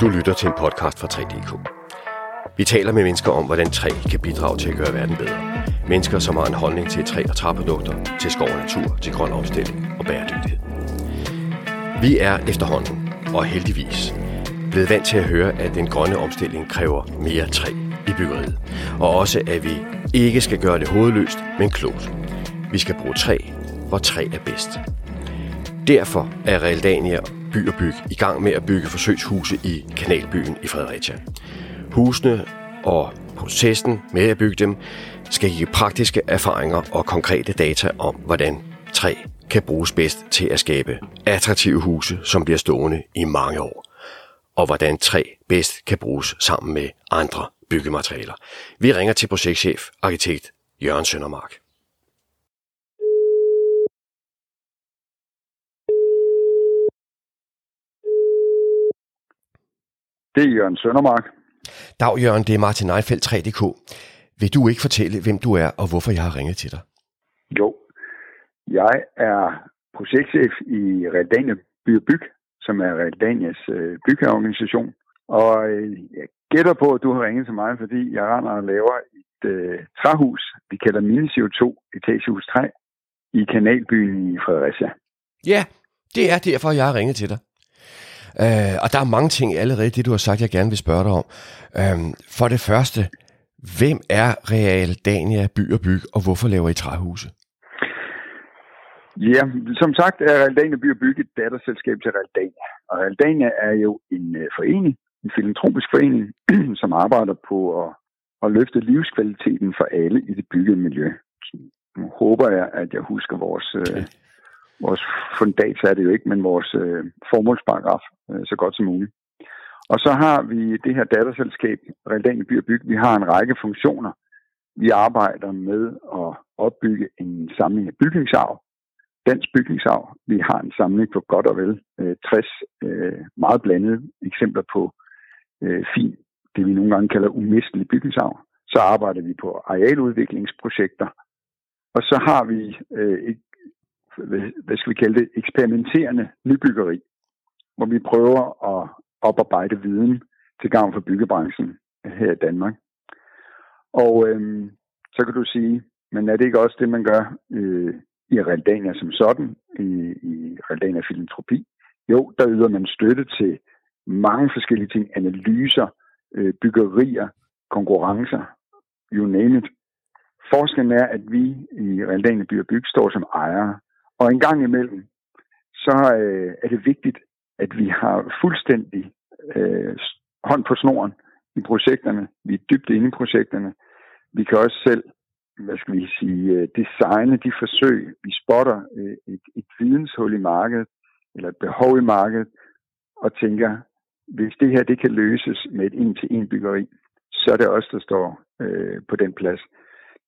Du lytter til en podcast fra 3DK. Vi taler med mennesker om, hvordan træ kan bidrage til at gøre verden bedre. Mennesker, som har en holdning til træ- og træprodukter, til skov og natur, til grøn omstilling og bæredygtighed. Vi er efterhånden, og heldigvis, blevet vant til at høre, at den grønne omstilling kræver mere træ i byggeriet. Og også, at vi ikke skal gøre det hovedløst, men klogt. Vi skal bruge træ, hvor træ er bedst. Derfor er Realdania By og Byg i gang med at bygge forsøgshuse i Kanalbyen i Fredericia. Husene og processen med at bygge dem skal give praktiske erfaringer og konkrete data om, hvordan træ kan bruges bedst til at skabe attraktive huse, som bliver stående i mange år, og hvordan træ bedst kan bruges sammen med andre byggematerialer. Vi ringer til projektchef, arkitekt Jørgen Søndermark. Det er Jørgen Søndermark. Dag Jørgen, det er Martin Eifeldt 3DK. Vil du ikke fortælle, hvem du er og hvorfor jeg har ringet til dig? Jo, jeg er projektchef i Realdania By Byg, som er Realdanias øh, byggeorganisation. Og øh, jeg gætter på, at du har ringet til mig, fordi jeg render og laver et øh, træhus, vi kalder Mini CO2 etagehus 3, i Kanalbyen i Fredericia. Ja, det er derfor, jeg har ringet til dig. Øh, og der er mange ting allerede, det du har sagt, jeg gerne vil spørge dig om. Øh, for det første, hvem er Real Dania By og Byg, og hvorfor laver I træhuse? Ja, som sagt er Realdania By og Byg et datterselskab til Realdania. Og Realdania er jo en øh, forening, en filantropisk forening, som arbejder på at, at løfte livskvaliteten for alle i det byggede miljø. Nu håber jeg, at jeg husker vores, øh, vores fundat, er det jo ikke, men vores øh, formålsparagraf øh, så godt som muligt. Og så har vi det her datterselskab, Realdania By og Byg. Vi har en række funktioner. Vi arbejder med at opbygge en samling af bygningsarv, dansk bygningsarv. Vi har en samling på godt og vel øh, 60 øh, meget blandede eksempler på øh, fin, det vi nogle gange kalder umistelig bygningsarv. Så arbejder vi på arealudviklingsprojekter. Og så har vi øh, et, hvad skal vi kalde det, eksperimenterende nybyggeri, hvor vi prøver at oparbejde viden til gavn for byggebranchen her i Danmark. Og øh, så kan du sige, men er det ikke også det, man gør øh, i Realdania som sådan, i, i Realdania Filantropi? Jo, der yder man støtte til mange forskellige ting, analyser, øh, byggerier, konkurrencer, you name it. Forskellen er, at vi i Realdania By og Byg står som ejere, og en gang imellem, så øh, er det vigtigt, at vi har fuldstændig øh, hånd på snoren i projekterne. Vi er dybt inde i projekterne. Vi kan også selv, hvad skal vi sige, øh, designe de forsøg. Vi spotter øh, et, et videnshul i markedet, eller et behov i markedet, og tænker, hvis det her det kan løses med et en-til-en byggeri, så er det os, der står øh, på den plads.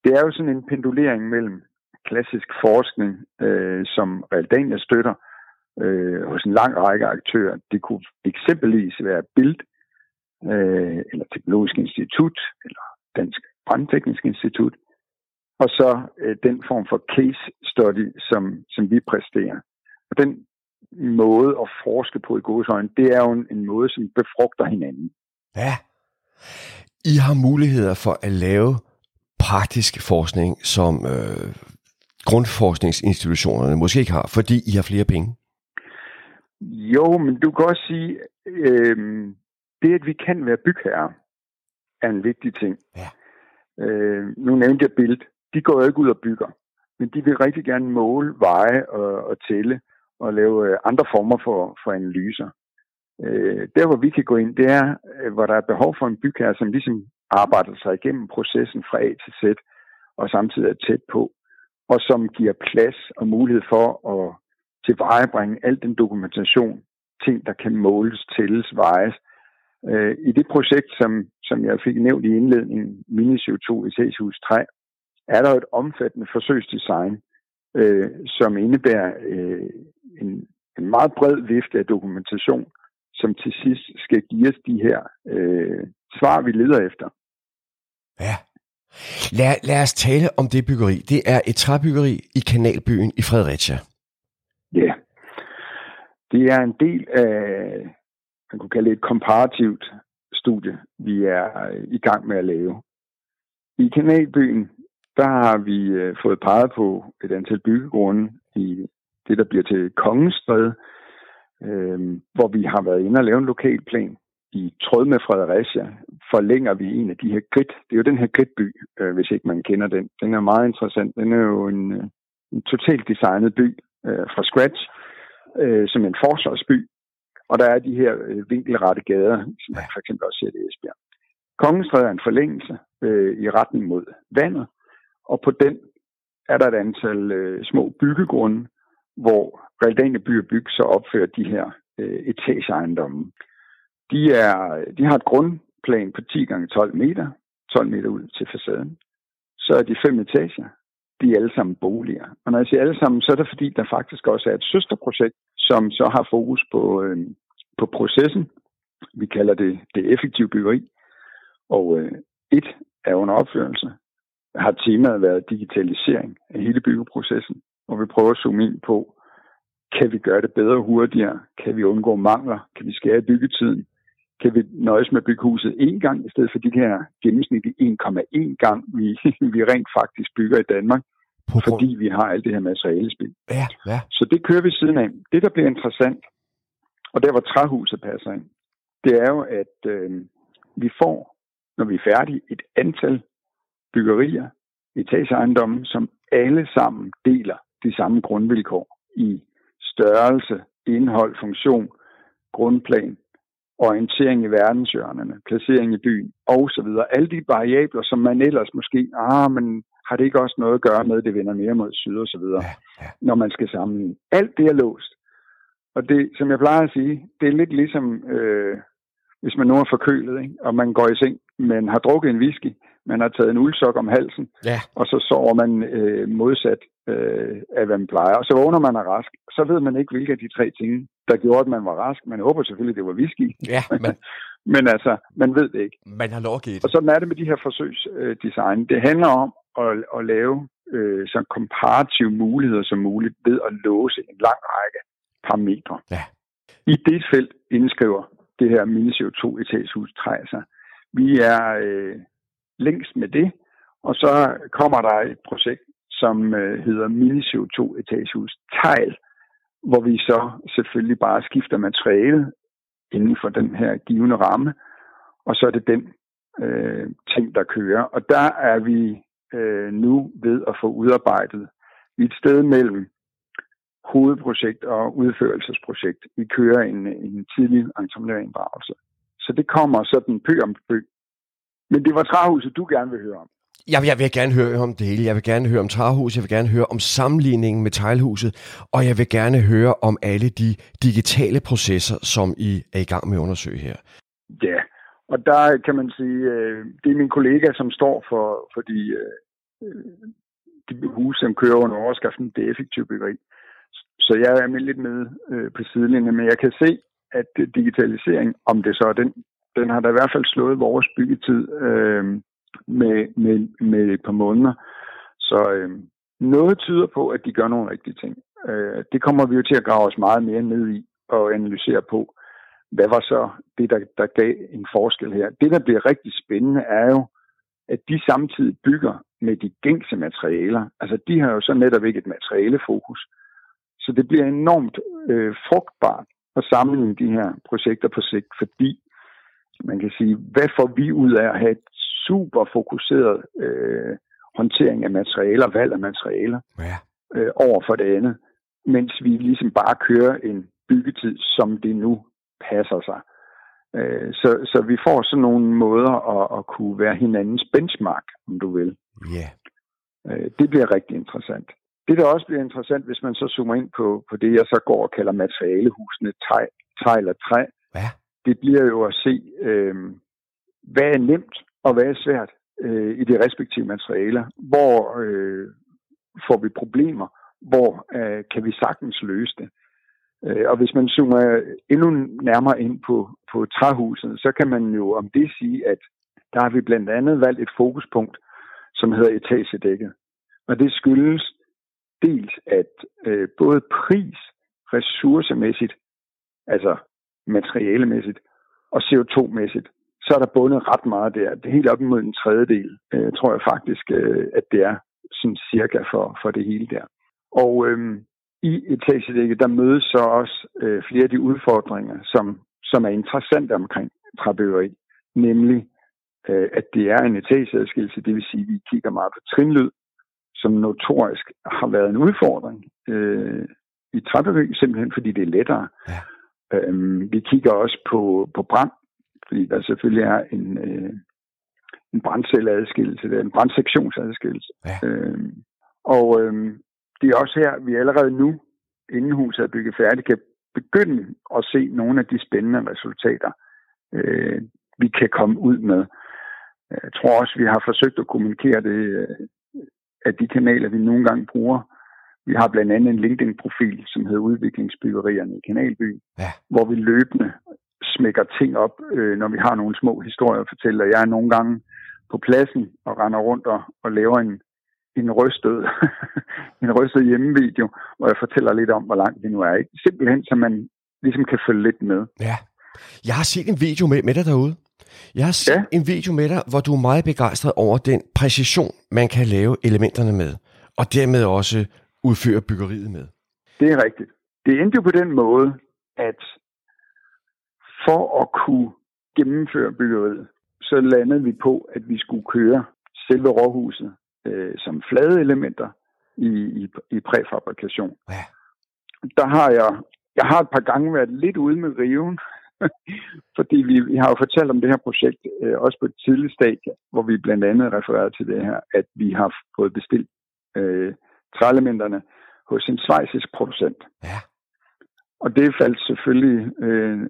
Det er jo sådan en pendulering mellem klassisk forskning, øh, som Realdania støtter øh, hos en lang række aktører. Det kunne eksempelvis være BILD, øh, eller Teknologisk Institut, eller Dansk Brandteknisk Institut, og så øh, den form for case study, som, som vi præsterer. Og den måde at forske på i godsøjne, det er jo en, en måde, som befrugter hinanden. Ja. I har muligheder for at lave praktisk forskning, som øh, grundforskningsinstitutionerne måske ikke har, fordi I har flere penge. Jo, men du kan også sige, øh, det at vi kan være bygherrer, er en vigtig ting. Ja. Øh, nu nævnte jeg Bild. De går jo ikke ud og bygger, men de vil rigtig gerne måle, veje og, og tælle og lave øh, andre former for, for analyser. Øh, der, hvor vi kan gå ind, det er, øh, hvor der er behov for en bygherre, som ligesom arbejder sig igennem processen fra A til Z, og samtidig er tæt på, og som giver plads og mulighed for at tilvejebringe al den dokumentation, ting, der kan måles, tælles, vejes. Øh, I det projekt, som, som jeg fik nævnt i indledningen, Mini CO2 hus 3, er der et omfattende forsøgsdesign, øh, som indebærer øh, en, en meget bred vifte af dokumentation, som til sidst skal give os de her øh, svar, vi leder efter. Ja. Lad, lad os tale om det byggeri. Det er et træbyggeri i Kanalbyen i Fredericia. Ja. Det er en del af man kunne kalde det et komparativt studie, vi er øh, i gang med at lave. I Kanalbyen, der har vi øh, fået peget på et antal byggegrunde i det, der bliver til Kongenstræde, øh, hvor vi har været inde og lave en lokalplan. I tråd med Fredericia forlænger vi en af de her grid. Det er jo den her gridby, øh, hvis ikke man kender den. Den er meget interessant. Den er jo en, øh, en totalt designet by øh, fra scratch, øh, som en forsvarsby. Og der er de her øh, vinkelrette gader, som man for eksempel også ser det i Esbjerg. Kongenstræde er en forlængelse øh, i retning mod vandet, og på den er der et antal øh, små byggegrunde, hvor Realdania By og Byg så opfører de her øh, etageejendomme. De, er, de har et grundplan på 10 gange 12 meter, 12 meter ud til facaden. Så er de fem etager. De er alle sammen boliger. Og når jeg siger alle sammen, så er det fordi, der faktisk også er et søsterprojekt, som så har fokus på, øh, på processen. Vi kalder det det effektive byggeri. Og øh, et er under opførelse. Har temaet været digitalisering af hele byggeprocessen, hvor vi prøver at zoome ind på, kan vi gøre det bedre og hurtigere? Kan vi undgå mangler? Kan vi skære byggetiden? Kan vi nøjes med at bygge huset én gang, i stedet for de her gennemsnitlige 1,1 gang, vi, vi rent faktisk bygger i Danmark, på fordi vi har alt det her materialespil. Ja, ja. Så det kører vi siden af. Det, der bliver interessant, og der hvor træhuset passer ind, det er jo, at øh, vi får, når vi er færdige, et antal byggerier, etageejendomme, som alle sammen deler de samme grundvilkår i størrelse, indhold, funktion, grundplan, orientering i verdenshjørnerne, placering i byen osv. Alle de variabler, som man ellers måske, ah, men har det ikke også noget at gøre med, at det vender mere mod syd og så videre, ja, ja. når man skal sammenligne. Alt det er låst. Og det, som jeg plejer at sige, det er lidt ligesom, øh, hvis man nu er forkølet, ikke? og man går i seng, men har drukket en whisky, man har taget en uldsok om halsen, ja. og så sover man øh, modsat øh, af, hvad man plejer. Og så vågner man er rask, så ved man ikke, hvilke af de tre ting, der gjorde, at man var rask. Man håber selvfølgelig, det var whisky. Ja, men... men altså, man ved det ikke. Man har lovgivet. Og sådan er det med de her forsøgsdesign. Det handler om at, at lave øh, så komparative muligheder som muligt ved at låse en lang række parametre. Ja. I det felt indskriver det her mini CO2 etagehus træer sig. Vi er øh, længst med det, og så kommer der et projekt, som øh, hedder mini CO2 etagehus tegl, hvor vi så selvfølgelig bare skifter materiale inden for den her givende ramme, og så er det den øh, ting, der kører. Og der er vi øh, nu ved at få udarbejdet et sted mellem hovedprojekt og udførelsesprojekt. Vi kører en, en tidlig entreprenørinddragelse. Så det kommer sådan pø om pø. Men det var træhuset, du gerne vil høre om. Jeg jeg vil gerne høre om det hele. Jeg vil gerne høre om Tarhus, jeg vil gerne høre om sammenligningen med teglhuset, og jeg vil gerne høre om alle de digitale processer, som I er i gang med at undersøge her. Ja, og der kan man sige, øh, det er min kollega, som står for, for de, øh, de huse, som kører under overskriften det effektive byggeri. Så jeg er lidt med øh, på sidelinjen, men jeg kan se, at digitalisering, om det så er den, den har da i hvert fald slået vores byggetid øh, med, med, med et par måneder. Så øh, noget tyder på, at de gør nogle rigtige ting. Øh, det kommer vi jo til at grave os meget mere ned i og analysere på, hvad var så det, der, der gav en forskel her. Det, der bliver rigtig spændende, er jo, at de samtidig bygger med de gængse materialer. Altså, de har jo så netop ikke et materialefokus. Så det bliver enormt øh, frugtbart at sammenligne de her projekter på sigt, fordi man kan sige, hvad får vi ud af at have et super fokuseret øh, håndtering af materialer, valg af materialer, ja. øh, over for det andet, mens vi ligesom bare kører en byggetid, som det nu passer sig. Øh, så, så vi får sådan nogle måder at, at kunne være hinandens benchmark, om du vil. Ja. Øh, det bliver rigtig interessant. Det, der også bliver interessant, hvis man så zoomer ind på, på det, jeg så går og kalder materialehusene, tegl og træ, ja. det bliver jo at se, øh, hvad er nemt og være svært øh, i de respektive materialer. Hvor øh, får vi problemer? Hvor øh, kan vi sagtens løse det? Øh, og hvis man zoomer endnu nærmere ind på, på træhuset, så kan man jo om det sige, at der har vi blandt andet valgt et fokuspunkt, som hedder etagedækket. Og det skyldes dels, at øh, både pris, ressourcemæssigt, altså materialemæssigt og CO2-mæssigt, så er der bundet ret meget der. Det er helt op imod en tredjedel, øh, tror jeg faktisk, øh, at det er sådan cirka for, for det hele der. Og øh, i etagedækket, der mødes så også øh, flere af de udfordringer, som, som er interessante omkring træbyggeri, nemlig øh, at det er en etageadskillelse, det vil sige, at vi kigger meget på trinlyd, som notorisk har været en udfordring øh, i træbyggeri, simpelthen fordi det er lettere. Ja. Øhm, vi kigger også på, på brand, fordi der selvfølgelig er en, øh, en brandcelleadskillelse, det er en brandsektionsadskillelse. Ja. Øhm, og øhm, det er også her, vi allerede nu, inden huset er bygget færdigt, kan begynde at se nogle af de spændende resultater, øh, vi kan komme ud med. Jeg tror også, vi har forsøgt at kommunikere det øh, af de kanaler, vi nogle gange bruger. Vi har blandt andet en LinkedIn-profil, som hedder Udviklingsbyggerierne i Kanalby, ja. hvor vi løbende smækker ting op, øh, når vi har nogle små historier at fortælle. Jeg er nogle gange på pladsen og render rundt og, og laver en, en rystet, en rystet hjemmevideo, hvor jeg fortæller lidt om, hvor langt vi nu er. Ikke? Simpelthen, så man ligesom kan følge lidt med. Ja. Jeg har set en video med, med dig derude. Jeg har set ja. en video med dig, hvor du er meget begejstret over den præcision, man kan lave elementerne med, og dermed også udføre byggeriet med. Det er rigtigt. Det endte jo på den måde, at for at kunne gennemføre byggeriet, så landede vi på, at vi skulle køre selve råhuset øh, som flade elementer i, i, i præfabrikation. Ja. Der har jeg, jeg har et par gange været lidt ude med riven, fordi vi, vi har jo fortalt om det her projekt øh, også på et tidligt stadie, hvor vi blandt andet refererer til det her, at vi har fået bestilt øh, træelementerne hos en svejsisk producent. Ja. Og det faldt selvfølgelig øh,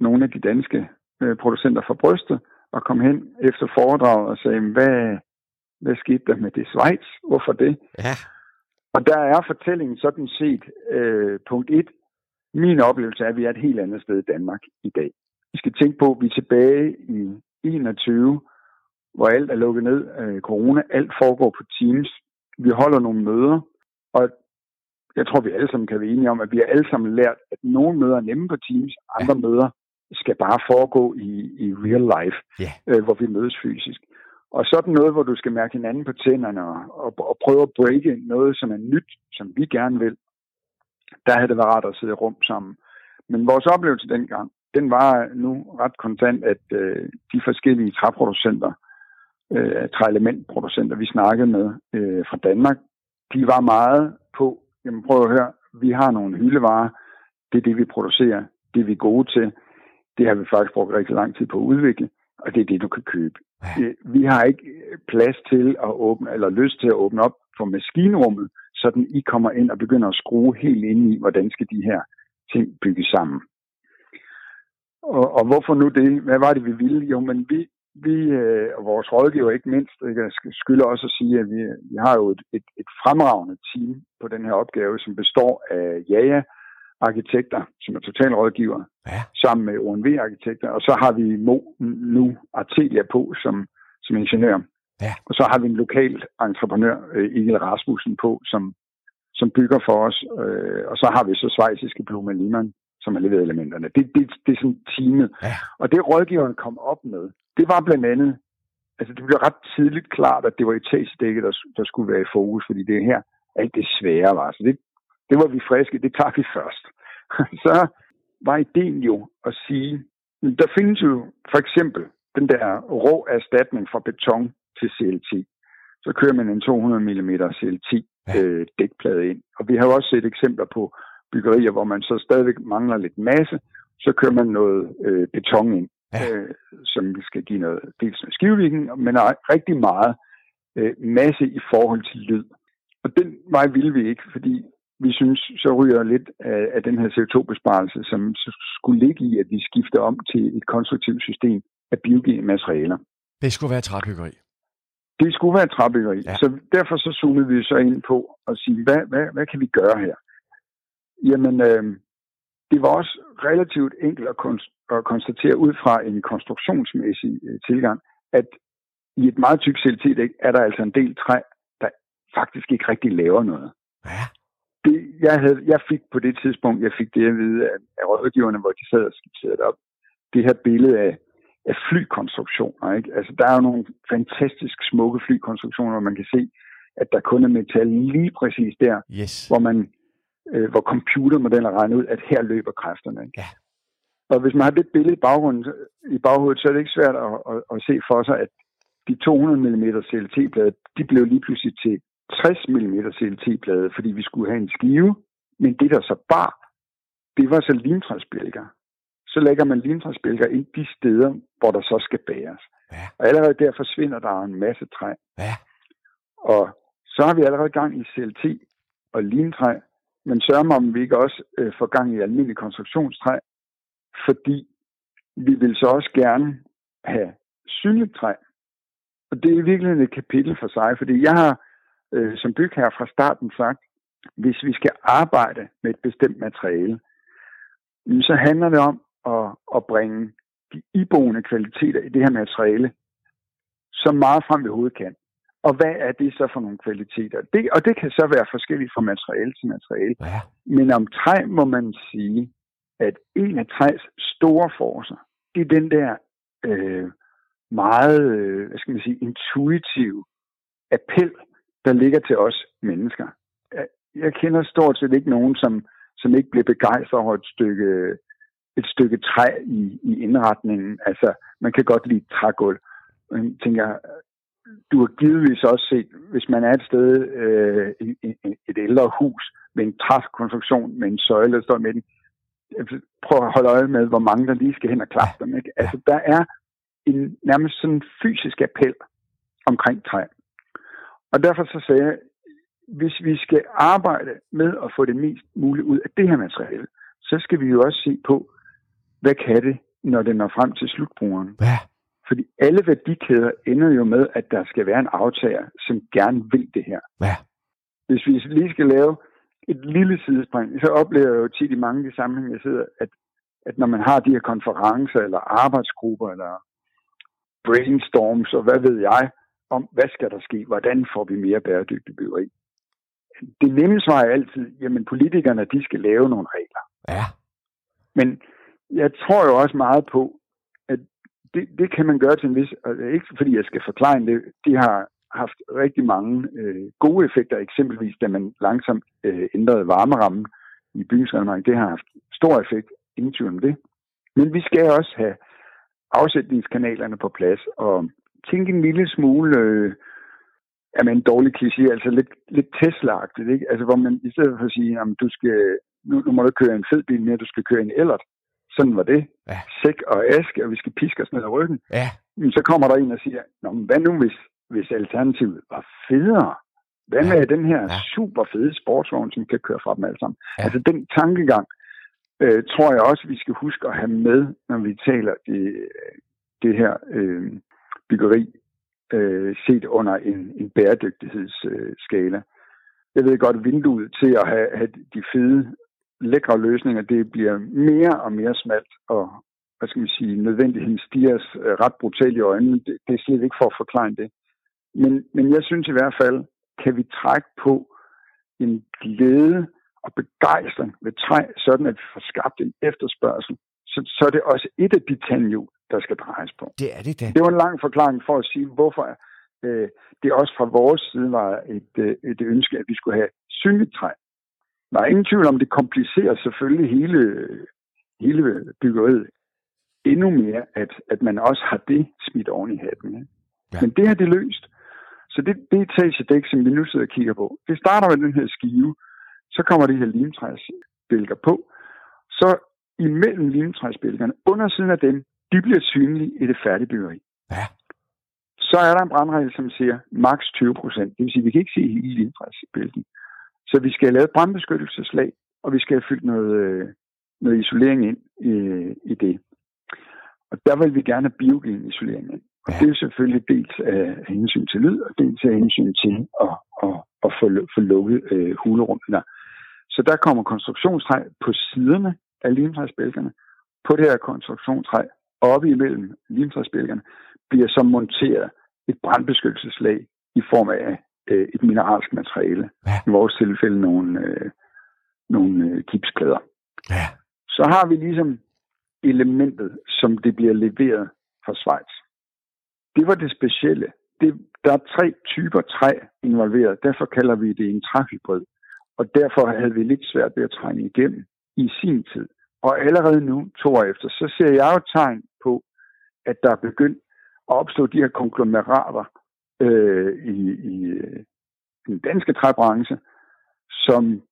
nogle af de danske øh, producenter for brystet, og kom hen efter foredraget og sagde, hvad, hvad skete der med det Schweiz? Hvorfor det? Ja. Og der er fortællingen sådan set, øh, punkt 1, min oplevelse er, at vi er et helt andet sted i Danmark i dag. Vi skal tænke på, at vi er tilbage i 21, hvor alt er lukket ned af corona. Alt foregår på Teams. Vi holder nogle møder, og jeg tror, vi alle sammen kan være enige om, at vi har alle sammen lært, at nogle møder er nemme på Teams, andre ja. møder skal bare foregå i, i real life, yeah. øh, hvor vi mødes fysisk. Og sådan noget, hvor du skal mærke hinanden på tænderne og, og, og prøve at breake noget, som er nyt, som vi gerne vil, der havde det været rart at sidde i rum sammen. Men vores oplevelse dengang, den var nu ret kontant, at øh, de forskellige træproducenter, øh, træelementproducenter, vi snakkede med øh, fra Danmark, de var meget på, jamen prøv at høre, vi har nogle hyldevarer, det er det, vi producerer, det er vi gode til, det har vi faktisk brugt rigtig lang tid på at udvikle, og det er det, du kan købe. Øh, vi har ikke plads til at åbne, eller lyst til at åbne op for maskinrummet, sådan I kommer ind og begynder at skrue helt ind i, hvordan skal de her ting bygges sammen. Og, og hvorfor nu det? Hvad var det, vi ville? Jo, men vi, vi øh, og vores rådgiver ikke mindst, jeg skylder også at sige, at vi, vi har jo et, et, et fremragende team på den her opgave, som består af Jaja, arkitekter, som er totalrådgiver, ja. sammen med ONV-arkitekter, og så har vi Mo nu Artelia på som, som ingeniør. Ja. Og så har vi en lokal entreprenør, øh, Egil Rasmussen, på, som, som bygger for os. Øh, og så har vi så svejsiske Blume Liman, som har leveret elementerne. Det, det, det er sådan teamet. Ja. Og det rådgiveren kom op med, det var blandt andet, altså det blev ret tidligt klart, at det var etagedækket, der, der skulle være i fokus, fordi det er her alt det svære var. Så det, det var vi friske, det tager vi først. så var ideen jo at sige, der findes jo for eksempel den der rå erstatning for beton til CLT. Så kører man en 200 mm CLT øh, dækplade ind. Og vi har jo også set eksempler på byggerier, hvor man så stadigvæk mangler lidt masse, så kører man noget øh, beton ind, ja. øh, som skal give noget, dels med skivevirkning, men rigtig meget øh, masse i forhold til lyd. Og den vej ville vi ikke, fordi vi synes, så ryger lidt af, af den her CO2-besparelse, som skulle ligge i, at vi skifter om til et konstruktivt system af biogene materialer. Det skulle være træbyggeri. Det skulle være træbyggeri. Ja. Så derfor så zoomede vi så ind på at sige, hvad, hvad, hvad kan vi gøre her? Jamen, øh, det var også relativt enkelt at, kon- at konstatere ud fra en konstruktionsmæssig øh, tilgang, at i et meget tykt CLT er der altså en del træ, der faktisk ikke rigtig laver noget. Ja. Det, jeg, havde, jeg fik på det tidspunkt, jeg fik det at vide af, af rådgiverne, hvor de sad og skitserede det op, det her billede af, af flykonstruktioner. Ikke? Altså, der er jo nogle fantastisk smukke flykonstruktioner, hvor man kan se, at der kun er metal lige præcis der, yes. hvor man øh, hvor computermodeller regner ud, at her løber kræfterne. Ikke? Ja. Og hvis man har det billede i, baggrunden, i baghovedet, så er det ikke svært at, at, at se for sig, at de 200 mm CLT-blade, de blev lige pludselig til 60 mm CLT-blade, fordi vi skulle have en skive. Men det, der så bar, det var så limtræsbjælker. Så lægger man limtræsbjælker ind de steder, hvor der så skal bæres. Ja. Og allerede der forsvinder der en masse træ. Ja. Og så har vi allerede gang i CLT og limtræ, men sørger mig, om vi ikke også øh, får gang i almindelig konstruktionstræ, fordi vi vil så også gerne have synligt træ. Og det er virkelig et kapitel for sig, fordi jeg har øh, som bygherre fra starten sagt, hvis vi skal arbejde med et bestemt materiale, så handler det om at, at bringe de iboende kvaliteter i det her materiale så meget frem vi overhovedet kan. Og hvad er det så for nogle kvaliteter? Det, og det kan så være forskelligt fra materiale til materiale. Ja. Men om træ må man sige, at en af træs store forcer, det er den der øh, meget, øh, hvad skal man sige, intuitive appel, der ligger til os mennesker. Jeg kender stort set ikke nogen, som, som ikke bliver begejstret over et stykke, et stykke træ i, i indretningen. Altså, man kan godt lide trægulv. Jeg tænker, du har givetvis også set, hvis man er et sted, øh, et ældre hus med en trækonstruktion, med en søjle, der står med den, prøv at holde øje med, hvor mange der lige skal hen og klappe dem. Ikke? Altså, der er en nærmest sådan fysisk appel omkring træ. Og derfor så sagde jeg, hvis vi skal arbejde med at få det mest muligt ud af det her materiale, så skal vi jo også se på, hvad kan det, når det når frem til slutbrugeren. Ja. Fordi alle værdikæder ender jo med, at der skal være en aftager, som gerne vil det her. Ja. Hvis vi lige skal lave et lille sidespring, så oplever jeg jo tit i mange af de sammenhænge, jeg sidder, at, at når man har de her konferencer, eller arbejdsgrupper, eller brainstorms, og hvad ved jeg, om hvad skal der ske, hvordan får vi mere bæredygtig byggeri. Det nemme svar er altid, jamen politikerne, de skal lave nogle regler. Ja. Men jeg tror jo også meget på, at det, det kan man gøre til en vis, og ikke fordi jeg skal forklare det, de har haft rigtig mange øh, gode effekter, eksempelvis da man langsomt øh, ændrede varmerammen i bygningsreglementet. Det har haft stor effekt, ingen tvivl om det. Men vi skal også have afsætningskanalerne på plads, og tænke en lille smule, øh, er man en dårlig kliché, altså lidt, lidt Tesla-agtigt, ikke? Altså hvor man i stedet for at sige, at du skal, nu, nu må du køre en fed bil mere, du skal køre en ellert. Sådan var det. Ja. Sæk og aske, og vi skal piske os ned ad ryggen. Ja. Men så kommer der en og siger, Nå, men hvad nu hvis, hvis alternativet var federe? Hvad med ja. den her Ja. super fede sportsvogn, som kan køre fra dem alle sammen? Ja. Altså den tankegang, øh, tror jeg også, vi skal huske at have med, når vi taler det, det her øh, byggeri øh, set under en, en bæredygtighedsskala. Øh, jeg ved godt, at vinduet til at have, have de fede, lækre løsninger, det bliver mere og mere smalt, og hvad skal man sige, nødvendigheden stiger os øh, ret brutalt i øjnene. Det, det er slet ikke for at forklare det. Men, men jeg synes i hvert fald, kan vi trække på en glæde og begejstring ved træ, sådan at vi får skabt en efterspørgsel, så, så er det også et af de tandhjul, der skal drejes på. Det er det da. Det var en lang forklaring for at sige, hvorfor øh, det også fra vores side var et, øh, et ønske, at vi skulle have synligt træ. Der er ingen tvivl om, det komplicerer selvfølgelig hele, hele byggeriet endnu mere, at, at man også har det smidt oven i hatten. Ja. Men det har det løst. Så det, det etagedæk, som vi nu sidder og kigger på, det starter med den her skive, så kommer de her limtræsbælger på, så imellem limtræsbælgerne, under siden af dem, de bliver synlige i det færdige byggeri. Ja. Så er der en brandregel, som siger maks 20 procent. Det vil sige, at vi kan ikke se hele limtræsbælgen. Så vi skal have lavet brandbeskyttelseslag, og vi skal have fyldt noget, øh, noget isolering ind i, i det. Og der vil vi gerne have biogen isolering ind. Og Ja. det er selvfølgelig dels af hensyn til lyd, og dels af hensyn til at, at, at få, få lukket øh, hulerummene. Så der kommer konstruktionstræ på siderne af limtræsbælgerne. På det her konstruktionstræ, oppe imellem limtræsbælgerne, bliver så monteret et brandbeskyttelseslag i form af øh, et mineralsk materiale. Ja. I vores tilfælde nogle, øh, nogle øh, gipsplader. Ja. Så har vi ligesom elementet, som det bliver leveret fra Schweiz. Det var det specielle. Det, der er tre typer træ involveret. Derfor kalder vi det en træhybrid. Og derfor havde vi lidt svært ved at trænge igennem i sin tid. Og allerede nu, to år efter, så ser jeg jo tegn at der er begyndt at opstå de her konglomerater øh, i, i øh, den danske træbranche, som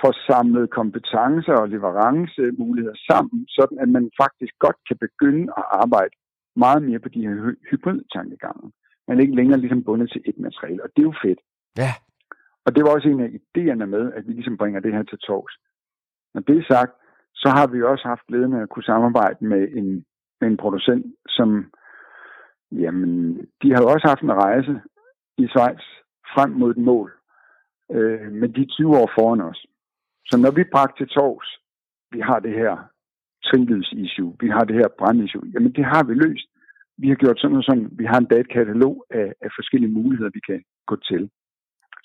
får samlet kompetencer og leverancemuligheder sammen, sådan at man faktisk godt kan begynde at arbejde meget mere på de her hybridtankegange. Man er ikke længere ligesom bundet til et materiale, og det er jo fedt. Ja. Og det var også en af idéerne med, at vi ligesom bringer det her til tors. Når det er sagt, så har vi også haft glæden af at kunne samarbejde med en, med en producent, som, jamen, de har jo også haft en rejse i Schweiz frem mod et mål, øh, med de 20 år foran os. Så når vi bragte til tors, vi har det her trinlyds-issue, vi har det her brand-issue, jamen det har vi løst. Vi har gjort sådan og sådan, vi har en datakatalog af, af forskellige muligheder, vi kan gå til.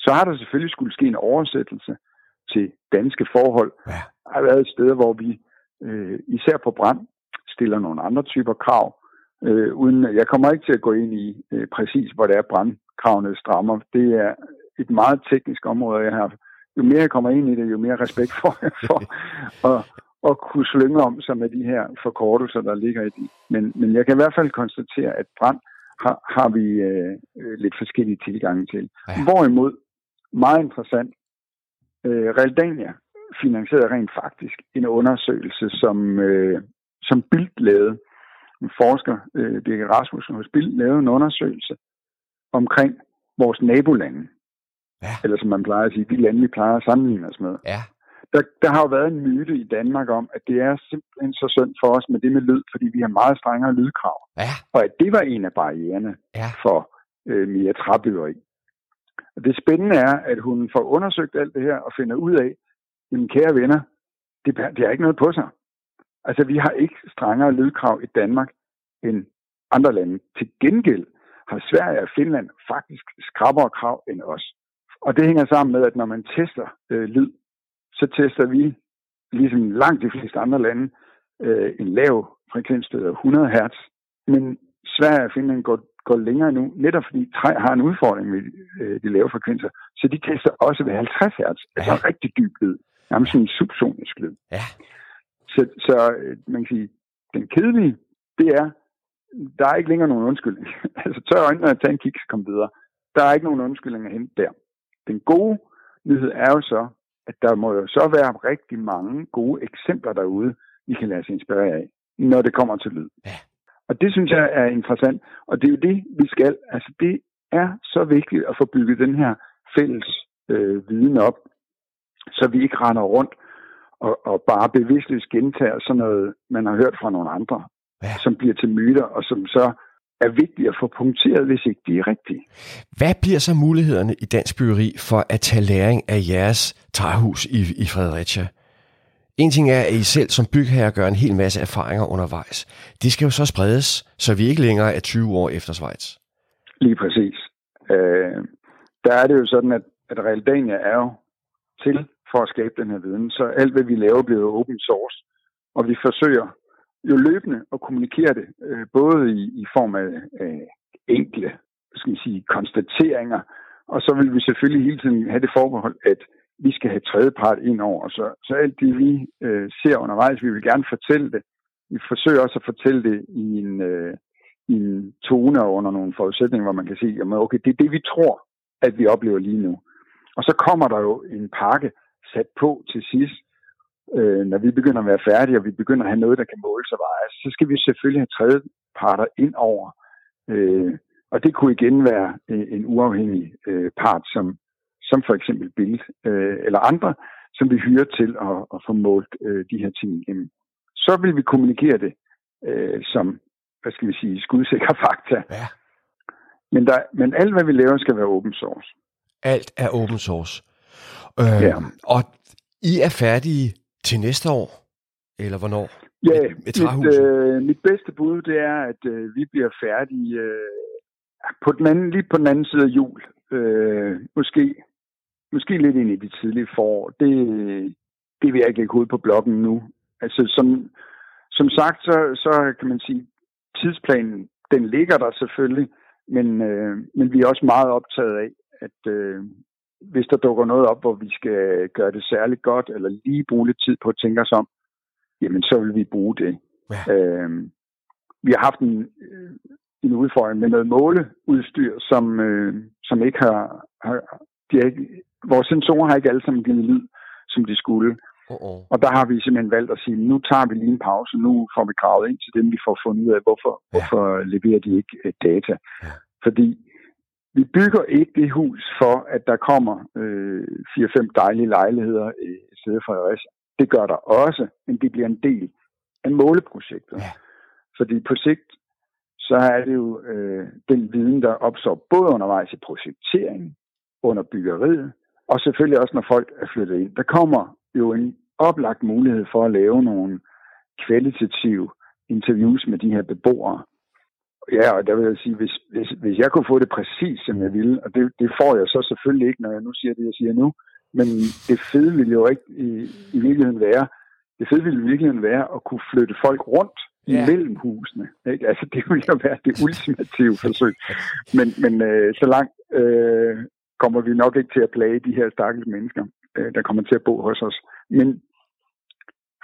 Så har der selvfølgelig skulle ske en oversættelse til danske forhold. Ja. Der har været et sted, hvor vi øh, især på brand stiller nogle andre typer krav. Øh, uden, jeg kommer ikke til at gå ind i øh, præcis, hvor det er brandkravene strammer. Det er et meget teknisk område, jeg har. Jo mere jeg kommer ind i det, jo mere respekt får jeg for at, at kunne slynge om sig med de her forkortelser, der ligger i det. Men, men jeg kan i hvert fald konstatere, at brand har, har vi øh, lidt forskellige tilgange til. Ja. Hvorimod, meget interessant, øh, Realdania finansierede rent faktisk en undersøgelse, som, øh, som Bild lavede. En forsker, øh, Birgit Rasmussen hos Bild, lavede en undersøgelse omkring vores nabolande. Ja. Eller som man plejer at sige, de lande, vi plejer at sammenligne os med. Ja. Der, der har jo været en myte i Danmark om, at det er simpelthen så synd for os med det med lyd, fordi vi har meget strengere lydkrav. Ja. Og at det var en af barriererne Ja. for øh, mere træbyggeri. Og det spændende er, at hun får undersøgt alt det her og finder ud af, jamen kære venner, det, det har ikke noget på sig. Altså vi har ikke strengere lydkrav i Danmark end andre lande. Til gengæld har Sverige og Finland faktisk skrappere krav end os. Og det hænger sammen med, at når man tester øh, lyd, så tester vi, ligesom langt de fleste andre lande, øh, en lav frekvensstød af 100 Hz. Men Sverige og Finland går, går længere nu, netop fordi træ har en udfordring med øh, de lave frekvenser. Så de tester også ved 50 Hz, altså Ja. rigtig dyb lyd. Nærmest sådan en subsonisk lyd. Ja. Så, så øh, man kan sige, den kedelige, det er, der er ikke længere nogen undskyldning. altså tør øjnene og tage en kig, så kom videre. Der er ikke nogen undskyldning at hente der. Den gode nyhed er jo så, at der må jo så være rigtig mange gode eksempler derude, vi kan lade os inspirere af, når det kommer til lyd. Ja. Og det synes jeg er interessant, og det er jo det, vi skal. Altså det er så vigtigt at få bygget den her fælles øh, viden op, så vi ikke render rundt og, og bare bevidstløst gentager sådan noget, man har hørt fra nogle andre, Ja. som bliver til myter, og som så er vigtigt at få punkteret, hvis ikke de er rigtige. Hvad bliver så mulighederne i dansk byggeri for at tage læring af jeres træhus i, i Fredericia? En ting er, at I selv som bygherre gør en hel masse erfaringer undervejs. Det skal jo så spredes, så vi ikke længere er 20 år efter Schweiz. Lige præcis. Øh, der er det jo sådan, at, at Realdania er jo til for at skabe den her viden. Så alt, hvad vi laver, bliver open source. Og vi forsøger jo løbende at kommunikere det, øh, både i, i form af, af enkle skal man sige, konstateringer, og så vil vi selvfølgelig hele tiden have det forbehold, at vi skal have tredjepart ind over. Så, så alt det, vi øh, ser undervejs, vi vil gerne fortælle det. Vi forsøger også at fortælle det i en, øh, i en tone og under nogle forudsætninger, hvor man kan sige, jamen okay, det er det, vi tror, at vi oplever lige nu. Og så kommer der jo en pakke sat på til sidst, øh, når vi begynder at være færdige, og vi begynder at have noget, der kan måles og vejes, så skal vi selvfølgelig have tredjeparter ind over. Øh, og det kunne igen være øh, en uafhængig øh, part, som, som for eksempel Bild øh, eller andre, som vi hyrer til at, at få målt øh, de her ting igennem. Så vil vi kommunikere det øh, som, hvad skal vi sige, skudsikre fakta. Ja. Men, der, men alt, hvad vi laver, skal være open source. Alt er open source. Øh, Ja. Og I er færdige til næste år? Eller hvornår? Ja, Med- med mit, øh, mit bedste bud, det er, at øh, vi bliver færdige øh, på den anden, lige på den anden side af jul. Øh, måske, måske lidt ind i de tidlige forår. Det, det vil jeg ikke lægge hovedet på blokken nu. Altså, som, som sagt, så, så kan man sige, tidsplanen, den ligger der selvfølgelig, men, øh, men vi er også meget optaget af, at øh, hvis der dukker noget op, hvor vi skal gøre det særligt godt, eller lige bruge lidt tid på at tænke os om, jamen så vil vi bruge det. Ja. Øh, vi har haft en, øh, en udfordring med noget måleudstyr, som, øh, som ikke har, har de har ikke, vores sensorer har ikke alle sammen givet lyd, som de skulle. Uh-oh. Og der har vi simpelthen valgt at sige, nu tager vi lige en pause, nu får vi gravet ind til dem, vi får fundet ud af, hvorfor, ja. hvorfor leverer de ikke uh, data. Ja. Fordi vi bygger ikke det hus for, at der kommer øh, 4-5 dejlige lejligheder i stedet for Fredericia. Det gør der også, men det bliver en del af måleprojektet. Ja. Fordi på sigt, så er det jo øh, den viden, der opstår både undervejs i projekteringen, under byggeriet, og selvfølgelig også, når folk er flyttet ind. Der kommer jo en oplagt mulighed for at lave nogle kvalitative interviews med de her beboere. Ja, og der vil jeg sige, hvis, hvis, hvis jeg kunne få det præcis, som jeg ville, og det, det får jeg så selvfølgelig ikke, når jeg nu siger det, jeg siger nu, men det fede ville jo ikke i, i virkeligheden være, det fede ville i virkeligheden være at kunne flytte folk rundt yeah. mellem husene. Ikke? Altså, det ville jo være det ultimative forsøg. Men, men øh, så langt øh, kommer vi nok ikke til at plage de her stakkels mennesker, øh, der kommer til at bo hos os. Men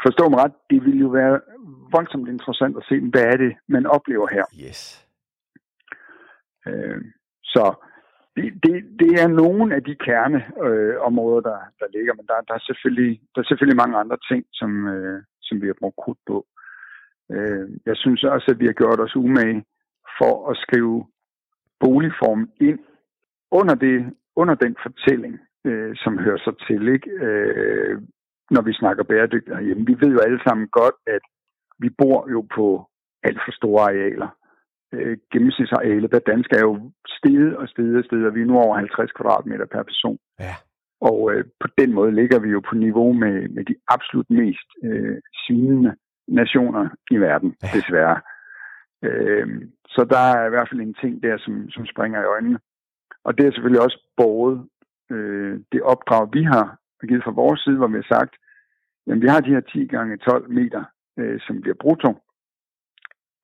forstå mig ret, det vil jo være voldsomt interessant at se, hvad er det, man oplever her. Yes. Øh, så det, det, det er nogle af de kerneområder, øh, der, der ligger, men der, der, er selvfølgelig, der er selvfølgelig mange andre ting, som, øh, som vi har brugt krudt på. Øh, jeg synes også, at vi har gjort os umage for at skrive boligform ind under, det, under den fortælling, øh, som hører sig til, ikke? Øh, når vi snakker bæredygtighed herhjemme. Vi ved jo alle sammen godt, at vi bor jo på alt for store arealer. Øh, gennemsnitsarealet per dansk er jo steget og steget og steget, og vi er nu over 50 kvadratmeter per person. Ja. Og øh, på den måde ligger vi jo på niveau med, med de absolut mest øh, svinende nationer i verden, ja. desværre. Øh, så der er i hvert fald en ting der, som, som springer i øjnene. Og det er selvfølgelig også både øh, det opdrag, vi har givet fra vores side, hvor vi har sagt, at vi har de her 10 gange 12 meter, øh, som bliver brutto.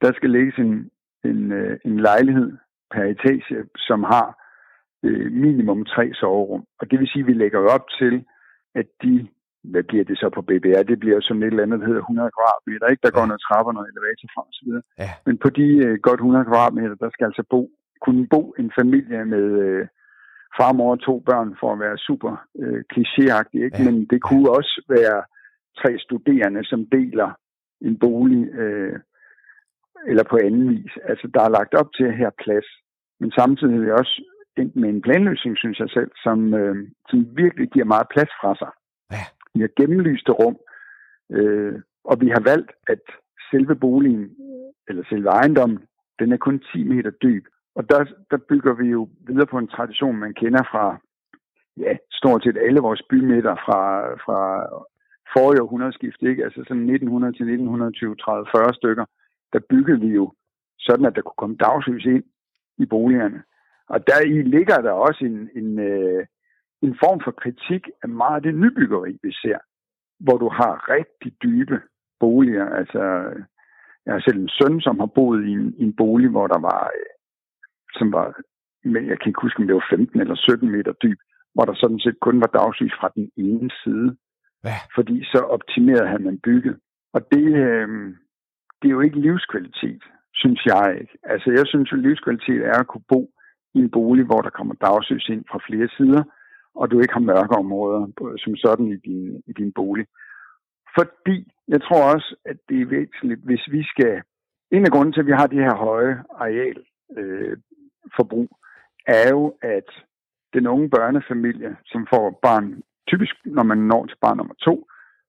Der skal lægges en, en, øh, en lejlighed per etage, som har øh, minimum tre soverum. Og det vil sige, at vi lægger op til, at de, hvad bliver det så på BBR, det bliver sådan et eller andet, der hedder 100 kvadratmeter, ikke? Der går noget trapper, noget elevator fra osv. Ja. Men på de øh, godt 100 kvadratmeter, der skal altså bo, kunne bo en familie med øh, far, mor og to børn for at være super øh, klichéagtig, ikke? Ja. Men det kunne også være tre studerende, som deler en bolig øh, eller på anden vis. Altså, der er lagt op til at have plads, men samtidig er vi også endt med en planløsning, synes jeg selv, som, øh, som virkelig giver meget plads fra sig. Ja. Vi har gennemlyste rum, øh, og vi har valgt, at selve boligen, eller selve ejendommen, den er kun 10 meter dyb. Og der, der bygger vi jo videre på en tradition, man kender fra ja, stort set alle vores bymidter fra, fra forrige århundredeskift, ikke? altså sådan 1900 til 1920, 30, 40 stykker, der byggede vi jo sådan, at der kunne komme dagslys ind i boligerne. Og der i ligger der også en, en, øh, en form for kritik af meget af det nybyggeri, vi ser, hvor du har rigtig dybe boliger. Altså, jeg har selv en søn, som har boet i en, i en bolig, hvor der var, øh, som var, men jeg kan ikke huske, om det var 15 eller 17 meter dyb, hvor der sådan set kun var dagslys fra den ene side. Ja. Fordi så optimerede han man bygget. Og det, øh, det er jo ikke livskvalitet, synes jeg ikke. Altså jeg synes jo, livskvalitet er at kunne bo i en bolig, hvor der kommer dagslys ind fra flere sider, og du ikke har mørke områder som sådan i din, i din bolig. Fordi jeg tror også, at det er væsentligt, hvis vi skal... En af grunden til, at vi har de her høje areal øh, forbrug, er jo, at den unge børnefamilie, som får barn, typisk når man når til barn nummer to,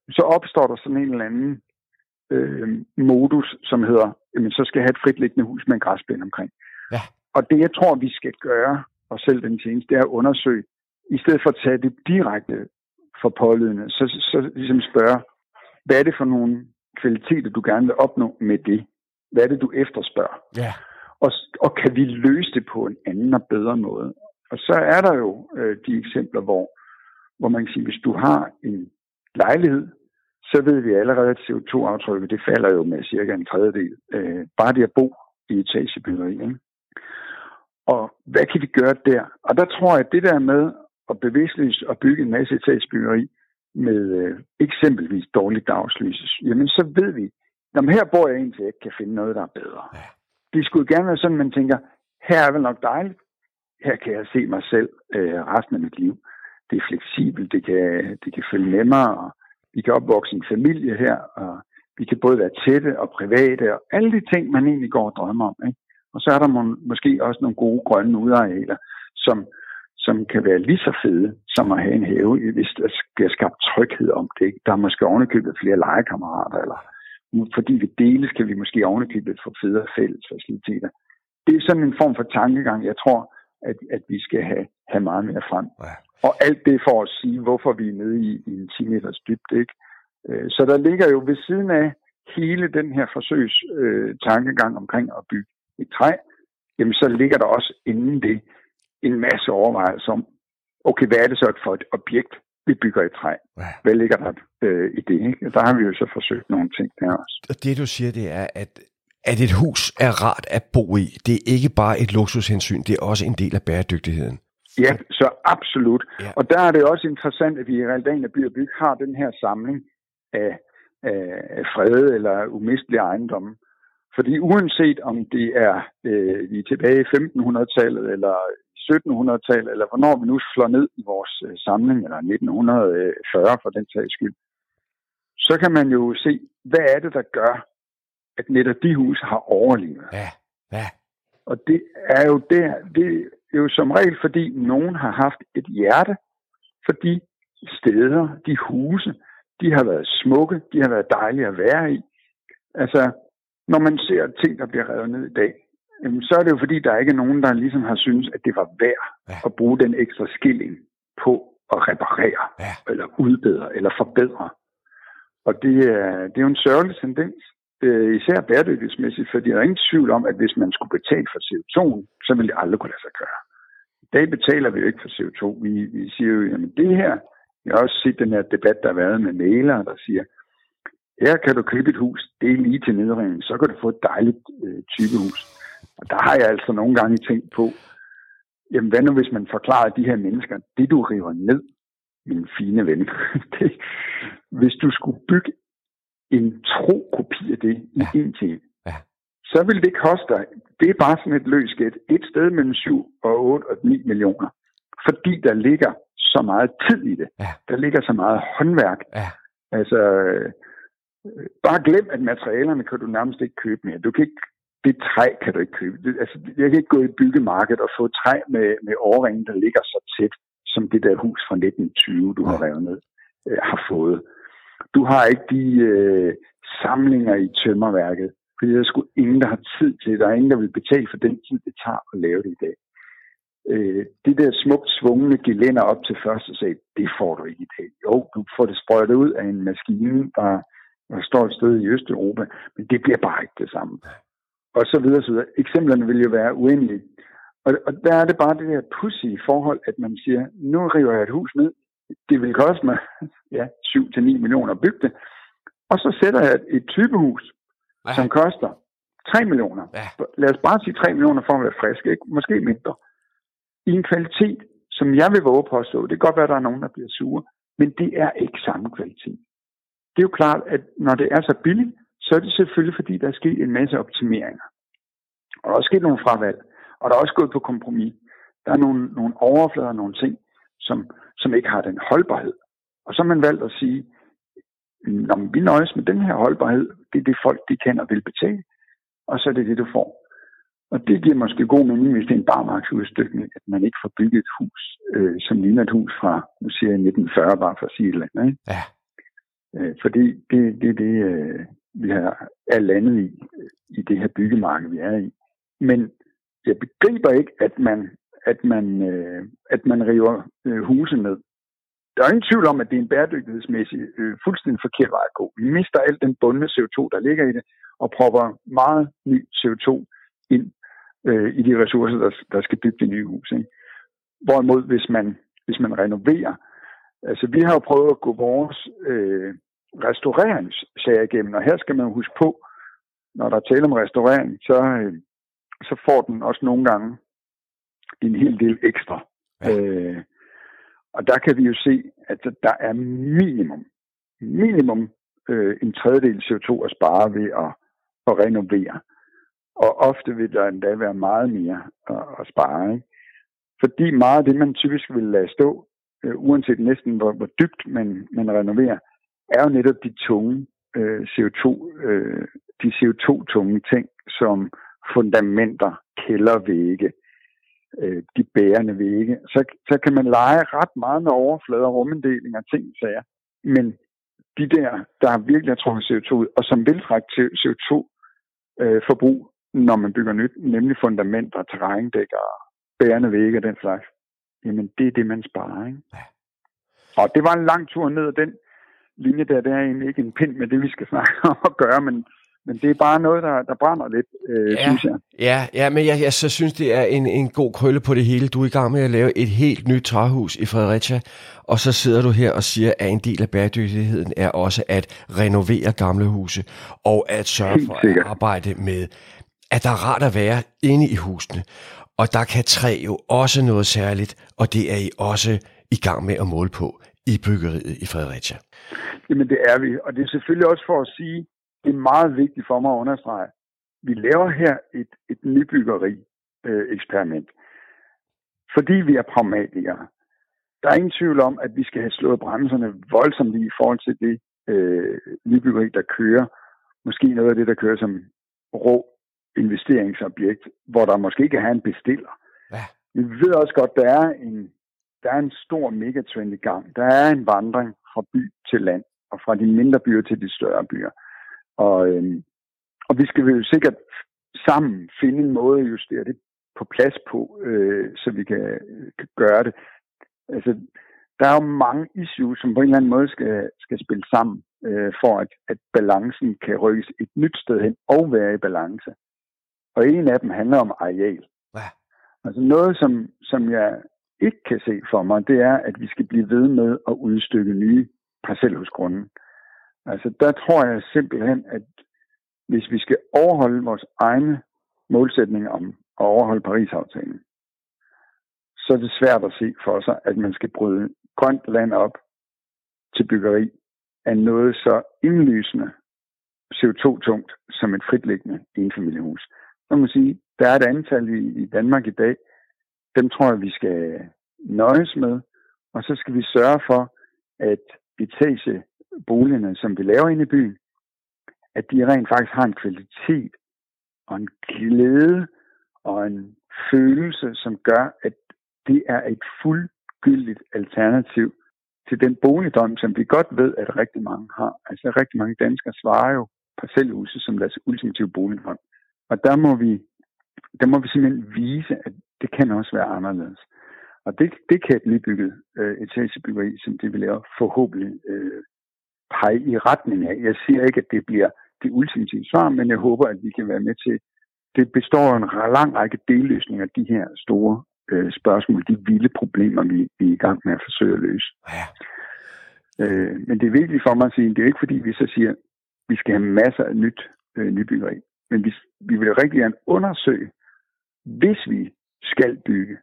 så opstår der sådan en eller anden øh, modus, som hedder, jamen så skal jeg have et fritliggende hus med en græsplæne omkring. Ja. Og det, jeg tror, vi skal gøre, og selv den tjeneste, det er at undersøge, i stedet for at tage det direkte for pålydende, så, så ligesom spørge, hvad er det for nogle kvaliteter, du gerne vil opnå med det? Hvad er det, du efterspørger? Ja. Og, og kan vi løse det på en anden og bedre måde? Og så er der jo øh, de eksempler, hvor, hvor man kan sige, hvis du har en lejlighed, så ved vi allerede, at CO2-aftrykket det falder jo med cirka en tredjedel. Øh, bare det at bo i etagebyggeri. Ikke? Og hvad kan vi gøre der? Og der tror jeg, at det der med at bevidstløse og bygge en masse etagebyggeri med øh, eksempelvis dårligt dagslys, jamen så ved vi, at her bor jeg indtil jeg ikke kan finde noget, der er bedre. Ja. Det skulle gerne være sådan, at man tænker, her er vel nok dejligt. Her kan jeg se mig selv øh, resten af mit liv. Det er fleksibelt, det kan, det kan følge nemmere, og vi kan opvokse en familie her, og vi kan både være tætte og private, og alle de ting, man egentlig går og drømmer om. Ikke? Og så er der må, måske også nogle gode grønne udarealer, som, som kan være lige så fede som at have en have, hvis der bliver skabt tryghed om det. Ikke? Der er måske ovenikøbet flere legekammerater, eller fordi vi deles, kan vi måske ovenikøbet få federe fælles faciliteter. Det er sådan en form for tankegang, jeg tror, at, at vi skal have, have meget mere frem. Ja. Og alt det for at sige, hvorfor vi er nede i, i en 10 meters dybde. Ikke? Øh, så der ligger jo ved siden af hele den her forsøgs øh, tankegang omkring at bygge et træ, jamen så ligger der også inden det en masse overvejelser om, okay, hvad er det så for et objekt, vi bygger i træ? Hvad ligger der øh, i det? Ikke? Der har vi jo så forsøgt nogle ting der også. Og det du siger, det er, at at et hus er rart at bo i, det er ikke bare et luksushensyn, det er også en del af bæredygtigheden. Ja, så absolut. Ja. Og der er det også interessant, at vi i Realdania By og Byg har den her samling af, af fredede eller umistelige ejendomme. Fordi uanset om det er øh, vi er tilbage i 1500-tallet eller 1700-tallet, eller hvornår vi nu slår ned i vores øh, samling, eller 1940 for den sags skyld, så kan man jo se, hvad er det, der gør, at netop de huse har overlevet. Ja, ja. Og det er jo det, det er jo som regel, fordi nogen har haft et hjerte for de steder, de huse, de har været smukke, de har været dejlige at være i. Altså, når man ser ting, der bliver revet ned i dag, så er det jo fordi, der ikke er nogen, der ligesom har synes, at det var værd ja. at bruge den ekstra skilling på at reparere, ja. eller udbedre, eller forbedre. Og det er, det er jo en sørgelig tendens øh, især bæredygtighedsmæssigt, fordi der er ingen tvivl om, at hvis man skulle betale for CO2, så ville det aldrig kunne lade sig gøre. I dag betaler vi jo ikke for CO2. Vi, vi siger jo, jamen det her, jeg har også set den her debat, der har været med malere, der siger, her kan du købe et hus, det er lige til nedrivning, så kan du få et dejligt øh, typehus. Og der har jeg altså nogle gange tænkt på, jamen hvad nu hvis man forklarer de her mennesker, det du river ned, min fine ven, det, hvis du skulle bygge en tro kopi af det i ja. en til ja. så vil det koste dig, det er bare sådan et løs gæt, et sted mellem 7 og 8 og 9 millioner. Fordi der ligger så meget tid i det. Ja. Der ligger så meget håndværk. Ja. Altså, øh, bare glem, at materialerne kan du nærmest ikke købe mere. Du kan ikke, det træ kan du ikke købe. Det, altså, jeg kan ikke gå i byggemarkedet og få træ med, med årringen, der ligger så tæt, som det der hus fra 1920, du ja. har revet ned, øh, har fået. Du har ikke de øh, samlinger i tømmerværket, fordi der er sgu ingen, der har tid til det. Der er ingen, der vil betale for den tid, det tager at lave det i dag. Øh, det der smukt svungne gelænder op til første sag, det får du ikke i dag. Jo, du får det sprøjtet ud af en maskine, der, der står et sted i Østeuropa, men det bliver bare ikke det samme. Og så videre, så videre. Eksemplerne vil jo være uendelige. Og, og der er det bare det der pussy forhold, at man siger, nu river jeg et hus ned, det vil koste mig ja, 7-9 millioner at bygge det. Og så sætter jeg et typehus, ja. som koster 3 millioner. Ja. Lad os bare sige 3 millioner for at være frisk, ikke? måske mindre. I en kvalitet, som jeg vil våge påstå, det kan godt være, at der er nogen, der bliver sure, men det er ikke samme kvalitet. Det er jo klart, at når det er så billigt, så er det selvfølgelig, fordi der er sket en masse optimeringer. Og der er også sket nogle fravalg, og der er også gået på kompromis. Der er nogle, nogle overflader, nogle ting, som, som ikke har den holdbarhed. Og så har man valgt at sige, når vi nøjes med den her holdbarhed, det er det folk, de kender og vil betale, og så er det det, du får. Og det giver måske god mening, hvis det er en barmarksudstykning, at man ikke får bygget et hus, øh, som ligner et hus fra, nu siger jeg 1940, bare for at sige et eller andet. Ikke? Ja. Øh, fordi det er det, det øh, vi har, er landet i, i det her byggemarked, vi er i. Men jeg begriber ikke, at man at man, øh, at man river øh, huse ned. Der er ingen tvivl om, at det er en bæredygtighedsmæssig øh, fuldstændig forkert vej at gå. Vi mister alt den bundne CO2, der ligger i det, og propper meget ny CO2 ind øh, i de ressourcer, der, der skal bygge det nye hus. Ikke? Hvorimod, hvis man, hvis man renoverer, Altså, vi har jo prøvet at gå vores øh, restaureringssager igennem, og her skal man huske på, når der taler om restaurering, så, øh, så får den også nogle gange en hel del ekstra. Ja. Øh, og der kan vi jo se, at der er minimum, minimum øh, en tredjedel CO2 at spare ved at, at renovere. Og ofte vil der endda være meget mere at, at spare. Ikke? Fordi meget af det, man typisk vil lade stå, øh, uanset næsten hvor, hvor dybt man, man renoverer, er jo netop de tunge øh, CO2, øh, de CO2-tunge ting, som fundamenter, kældervægge, øh, de bærende vægge. Så, så kan man lege ret meget med overflader, ruminddeling og ting, sager. Men de der, der virkelig har trukket CO2 ud, og som vil trække CO2-forbrug, øh, når man bygger nyt, nemlig fundamenter, terrændæk og bærende vægge og den slags, jamen det er det, man sparer. Ikke? Og det var en lang tur ned ad den linje der. Det er egentlig ikke en pind med det, vi skal snakke om at gøre, men men det er bare noget, der, der brænder lidt, øh, ja, synes jeg. Ja, ja men jeg, jeg så synes, det er en, en god krølle på det hele. Du er i gang med at lave et helt nyt træhus i Fredericia, og så sidder du her og siger, at en del af bæredygtigheden er også at renovere gamle huse, og at sørge for at arbejde med, at der er rart at være inde i husene. Og der kan træ jo også noget særligt, og det er I også i gang med at måle på i byggeriet i Fredericia. Jamen det er vi, og det er selvfølgelig også for at sige, det er meget vigtigt for mig at understrege. Vi laver her et, et nybyggeri-eksperiment, øh, fordi vi er pragmatikere. Der er ingen tvivl om, at vi skal have slået bremserne voldsomt i forhold til det øh, nybyggeri, der kører. Måske noget af det, der kører som rå investeringsobjekt, hvor der måske ikke er en bestiller. Ja. Vi ved også godt, der er en, der er en stor megatrend i gang. Der er en vandring fra by til land, og fra de mindre byer til de større byer. Og, øh, og vi skal jo sikkert sammen finde en måde at justere det på plads på, øh, så vi kan, kan gøre det. Altså, der er jo mange issues, som på en eller anden måde skal, skal spille sammen, øh, for at, at balancen kan rykkes et nyt sted hen og være i balance. Og en af dem handler om areal. Ja. Altså noget, som, som jeg ikke kan se for mig, det er, at vi skal blive ved med at udstykke nye parcelhusgrunde. Altså der tror jeg simpelthen, at hvis vi skal overholde vores egne målsætninger om at overholde Paris-aftalen, så er det svært at se for sig, at man skal bryde grønt land op til byggeri af noget så indlysende CO2-tungt som et fritliggende enfamiliehus. Så man sige, der er et antal i, i Danmark i dag, dem tror jeg, vi skal nøjes med, og så skal vi sørge for, at etage boligerne, som vi laver inde i byen, at de rent faktisk har en kvalitet og en glæde og en følelse, som gør, at det er et fuldgyldigt alternativ til den boligdrøm, som vi godt ved, at rigtig mange har. Altså rigtig mange danskere svarer jo parcelhuse som deres ultimative boligdrøm. Og der må vi, der må vi simpelthen vise, at det kan også være anderledes. Og det, det kan et nybygget øh, etagebyggeri, som det vi laver, forhåbentlig øh, pege i retning af. Jeg siger ikke, at det bliver det ultimative svar, men jeg håber, at vi kan være med til. Det består af en lang række delløsninger, de her store øh, spørgsmål, de vilde problemer, vi, vi er i gang med at forsøge at løse. Ja. Øh, men det er vigtigt for mig at sige, det er ikke fordi, vi så siger, at vi skal have masser af nyt øh, nybyggeri. Men vi, vi vil rigtig gerne undersøge, hvis vi skal bygge,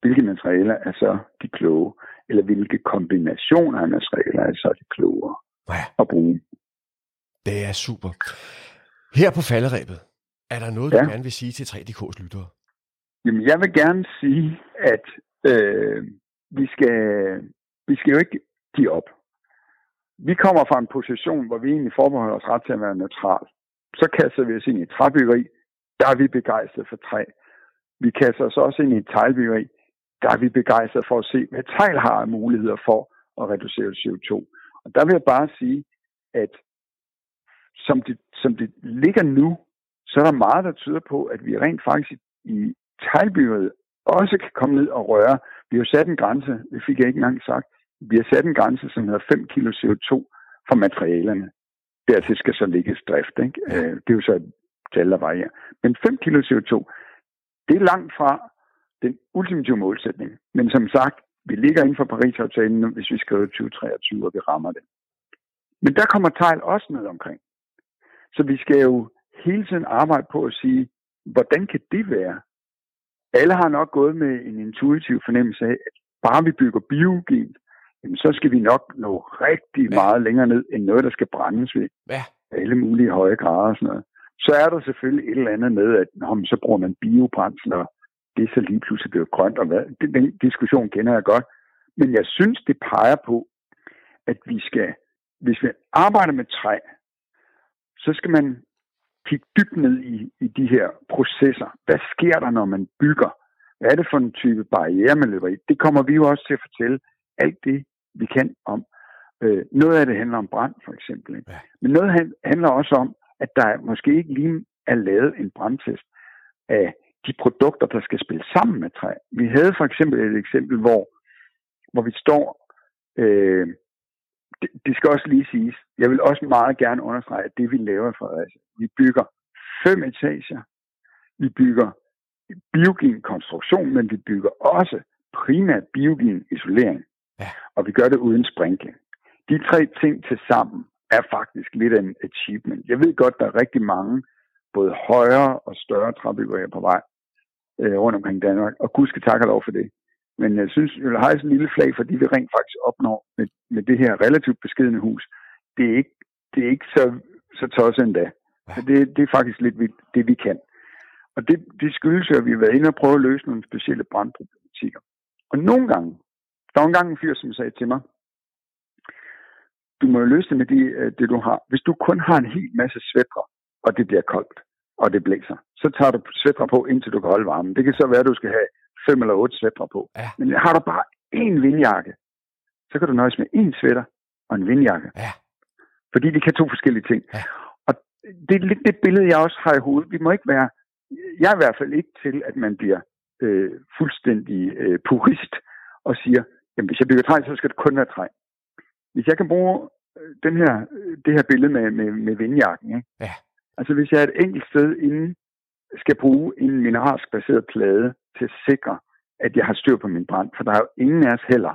hvilke materialer er så de kloge, eller hvilke kombinationer af materialer er så de klogere ja. at bruge. Det er super. Her på falderæbet, er der noget, ja. du gerne vil sige til 3DK's lyttere? Jamen, jeg vil gerne sige, at øh, vi, skal, vi skal jo ikke give op. Vi kommer fra en position, hvor vi egentlig forbeholder os ret til at være neutral. Så kaster vi os ind i træbyggeri, der er vi begejstret for træ. Vi kaster os også ind i et teglbyggeri, der er vi begejstret for at se, hvad tegl har af muligheder for at reducere CO2. Og der vil jeg bare sige, at som det, som det ligger nu, så er der meget, der tyder på, at vi rent faktisk i teglbyggeriet også kan komme ned og røre. Vi har sat en grænse, det fik jeg ikke engang sagt, vi har sat en grænse, som hedder 5 kg CO2 for materialerne. Dertil skal så ligge drift. Ikke? Øh, det er jo så et tal, der varierer. Men 5 kg CO2, det er langt fra den ultimative målsætning. Men som sagt, vi ligger inden for Paris-aftalen, hvis vi skriver 2023, og vi rammer det. Men der kommer tegl også med omkring. Så vi skal jo hele tiden arbejde på at sige, hvordan kan det være? Alle har nok gået med en intuitiv fornemmelse af, at bare vi bygger biogen, jamen så skal vi nok nå rigtig ja. meget længere ned, end noget, der skal brændes ved ja. alle mulige høje grader og sådan noget. Så er der selvfølgelig et eller andet med, at nå, så bruger man biobrændsler, det er så lige pludselig blevet grønt, og hvad? Den diskussion kender jeg godt. Men jeg synes, det peger på, at vi skal, hvis vi arbejder med træ, så skal man kigge dybt ned i, i de her processer. Hvad sker der, når man bygger? Hvad er det for en type barriere, man løber i? Det kommer vi jo også til at fortælle alt det, vi kan om. Øh, noget af det handler om brand, for eksempel. Ikke? Men noget handler også om, at der måske ikke lige er lavet en brandtest af de produkter, der skal spille sammen med træ. Vi havde for eksempel et eksempel, hvor, hvor vi står, øh, det, det skal også lige siges, jeg vil også meget gerne understrege, at det vi laver for os, vi bygger fem etager, vi bygger biogen konstruktion, men vi bygger også primært biogen isolering. Ja. Og vi gør det uden sprinkling. De tre ting til sammen er faktisk lidt en achievement. Jeg ved godt, der er rigtig mange både højere og større træbyggerier på vej øh, rundt omkring Danmark, og Gud skal takke lov for det. Men jeg synes, have sådan en lille flag, fordi vi rent faktisk opnår med, med det her relativt beskedende hus. Det er ikke, det er ikke så, så tosset endda. Så det, det er faktisk lidt vildt, det vi kan. Og det, det skyldes jo, at vi har været inde og prøve at løse nogle specielle brandproblematikker. Og nogle gange, der var en gang en fyr, som sagde til mig, du må jo løse det med det, øh, det, du har. Hvis du kun har en hel masse svætter, og det bliver koldt, og det blæser, så tager du svætter på, indtil du kan holde varmen. Det kan så være, at du skal have fem eller otte svætter på. Ja. Men har du bare én vindjakke, så kan du nøjes med én svætter og en vindjakke. Ja. Fordi de kan to forskellige ting. Ja. Og det er lidt det billede, jeg også har i hovedet. Vi må ikke være, jeg er i hvert fald ikke til, at man bliver øh, fuldstændig øh, purist og siger, jamen hvis jeg bygger træ, så skal det kun være træ. Hvis jeg kan bruge øh, den her, øh, det her billede med, med, med vindjakken, ikke? Ja. Altså hvis jeg er et enkelt sted inden skal bruge en mineralsk baseret plade til at sikre, at jeg har styr på min brand, for der er jo ingen af os heller.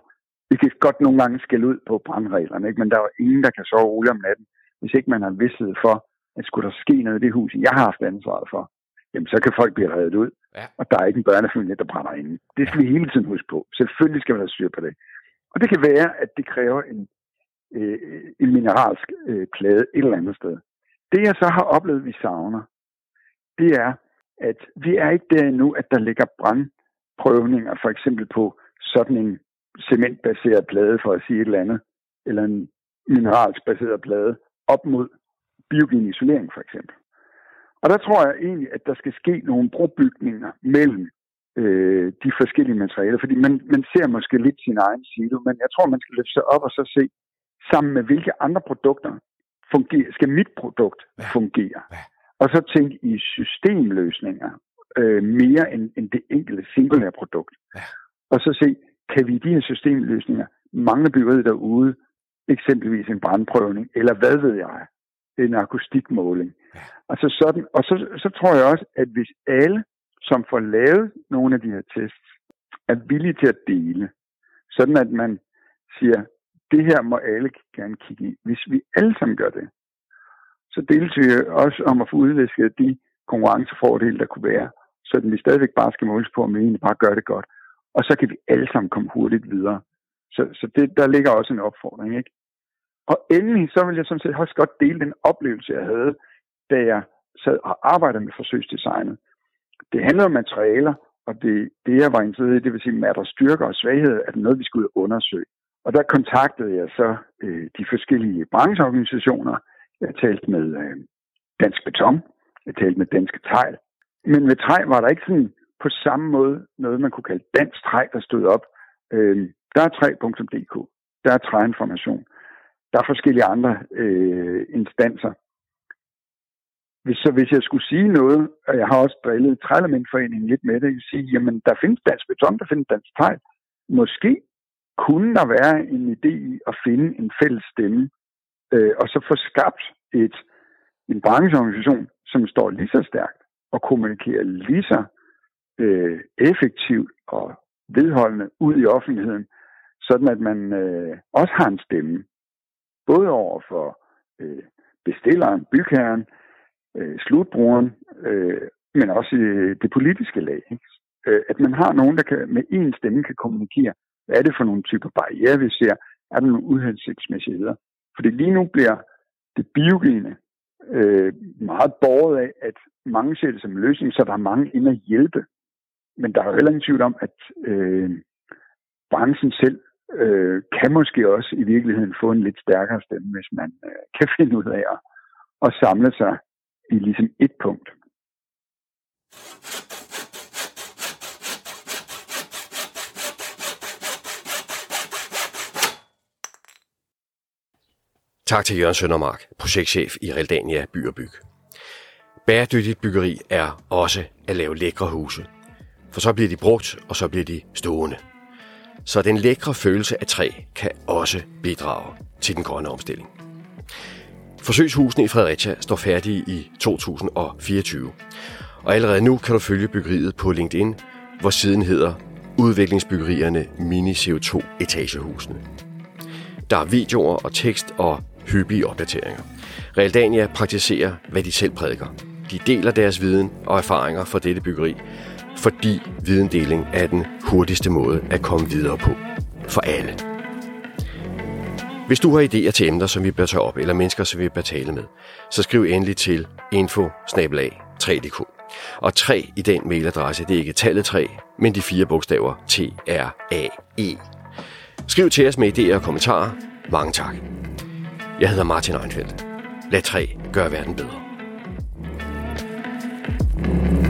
Vi kan godt nogle gange skælde ud på brandreglerne, ikke? men der er jo ingen, der kan sove roligt om natten, hvis ikke man har vidsthed for, at skulle der ske noget i det hus, jeg har haft ansvaret for, jamen så kan folk blive reddet ud, ja. og der er ikke en børnefamilie, der brænder inde. Det skal vi hele tiden huske på. Selvfølgelig skal man have styr på det. Og det kan være, at det kræver en, øh, en mineralsk øh, plade et eller andet sted. Det jeg så har oplevet, vi savner, det er, at vi er ikke der endnu, at der ligger brandprøvninger, for eksempel på sådan en cementbaseret plade, for at sige et eller andet, eller en mineralsk baseret plade, op mod biogen isolering for eksempel. Og der tror jeg egentlig, at der skal ske nogle brobygninger mellem øh, de forskellige materialer, fordi man, man ser måske lidt sin egen silo, men jeg tror, man skal løfte sig op og så se, sammen med hvilke andre produkter fungerer, skal mit produkt fungere. Ja. Og så tænke i systemløsninger øh, mere end, end det enkelte singulære produkt. Ja. Og så se, kan vi i de her systemløsninger mangle byggeriet derude, eksempelvis en brandprøvning, eller hvad ved jeg, en akustikmåling. Ja. Altså sådan, og så, så tror jeg også, at hvis alle, som får lavet nogle af de her tests, er villige til at dele, sådan at man siger, det her må alle gerne kigge i. Hvis vi alle sammen gør det, så deles vi også om at få udvisket de konkurrencefordele, der kunne være, så vi stadigvæk bare skal måles på, om vi egentlig bare gør det godt. Og så kan vi alle sammen komme hurtigt videre. Så, så det, der ligger også en opfordring. Ikke? Og endelig, så vil jeg sådan set også godt dele den oplevelse, jeg havde, da jeg sad og arbejdede med forsøgsdesignet. Det handler om materialer, og det, det jeg var interesseret i, det vil sige, at der styrker og svagheder, er det noget, vi skulle undersøge. Og der kontaktede jeg så øh, de forskellige brancheorganisationer. Jeg talte med øh, Dansk Beton, jeg talte med Danske Tegl. Men med træ var der ikke sådan på samme måde noget, man kunne kalde dansk træ, der stod op. Øh, der er træ.dk, der er træinformation, der er forskellige andre øh, instanser. Hvis, så hvis jeg skulle sige noget, og jeg har også drillet Trælementforeningen lidt med det, jeg sige, jamen der findes dansk beton, der findes dansk tegl. Måske kunne der være en idé i at finde en fælles stemme, øh, og så få skabt et, en brancheorganisation, som står lige så stærkt og kommunikerer lige så øh, effektivt og vedholdende ud i offentligheden, sådan at man øh, også har en stemme, både over for øh, bestilleren, bygherren, øh, slutbrugeren, øh, men også i det politiske lag. Ikke? Øh, at man har nogen, der kan, med én stemme kan kommunikere, hvad er det for nogle typer barriere, vi ser, er der nogle uhensigtsmæssigheder. Fordi lige nu bliver det biogene øh, meget borget af, at mange ser det som en løsning, så der er mange ind at hjælpe. Men der er jo heller ingen tvivl om, at øh, branchen selv øh, kan måske også i virkeligheden få en lidt stærkere stemme, hvis man øh, kan finde ud af at, at samle sig i ligesom et punkt. Tak til Jørgen Søndermark, projektchef i Realdania By og Byg. Bæredygtigt byggeri er også at lave lækre huse. For så bliver de brugt, og så bliver de stående. Så den lækre følelse af træ kan også bidrage til den grønne omstilling. Forsøgshusene i Fredericia står færdige i 2024. Og allerede nu kan du følge byggeriet på LinkedIn, hvor siden hedder Udviklingsbyggerierne Mini CO2 Etagehusene. Der er videoer og tekst og hyppige opdateringer. Realdania praktiserer, hvad de selv prædiker. De deler deres viden og erfaringer fra dette byggeri, fordi videndeling er den hurtigste måde at komme videre på. For alle. Hvis du har idéer til emner, som vi bør tage op, eller mennesker, som vi bør tale med, så skriv endelig til info 3dk. Og 3 i den mailadresse, det er ikke tallet 3, men de fire bogstaver T-R-A-E. Skriv til os med idéer og kommentarer. Mange tak. Jeg hedder Martin Einfeldt. Lad 3 gøre verden bedre. thank you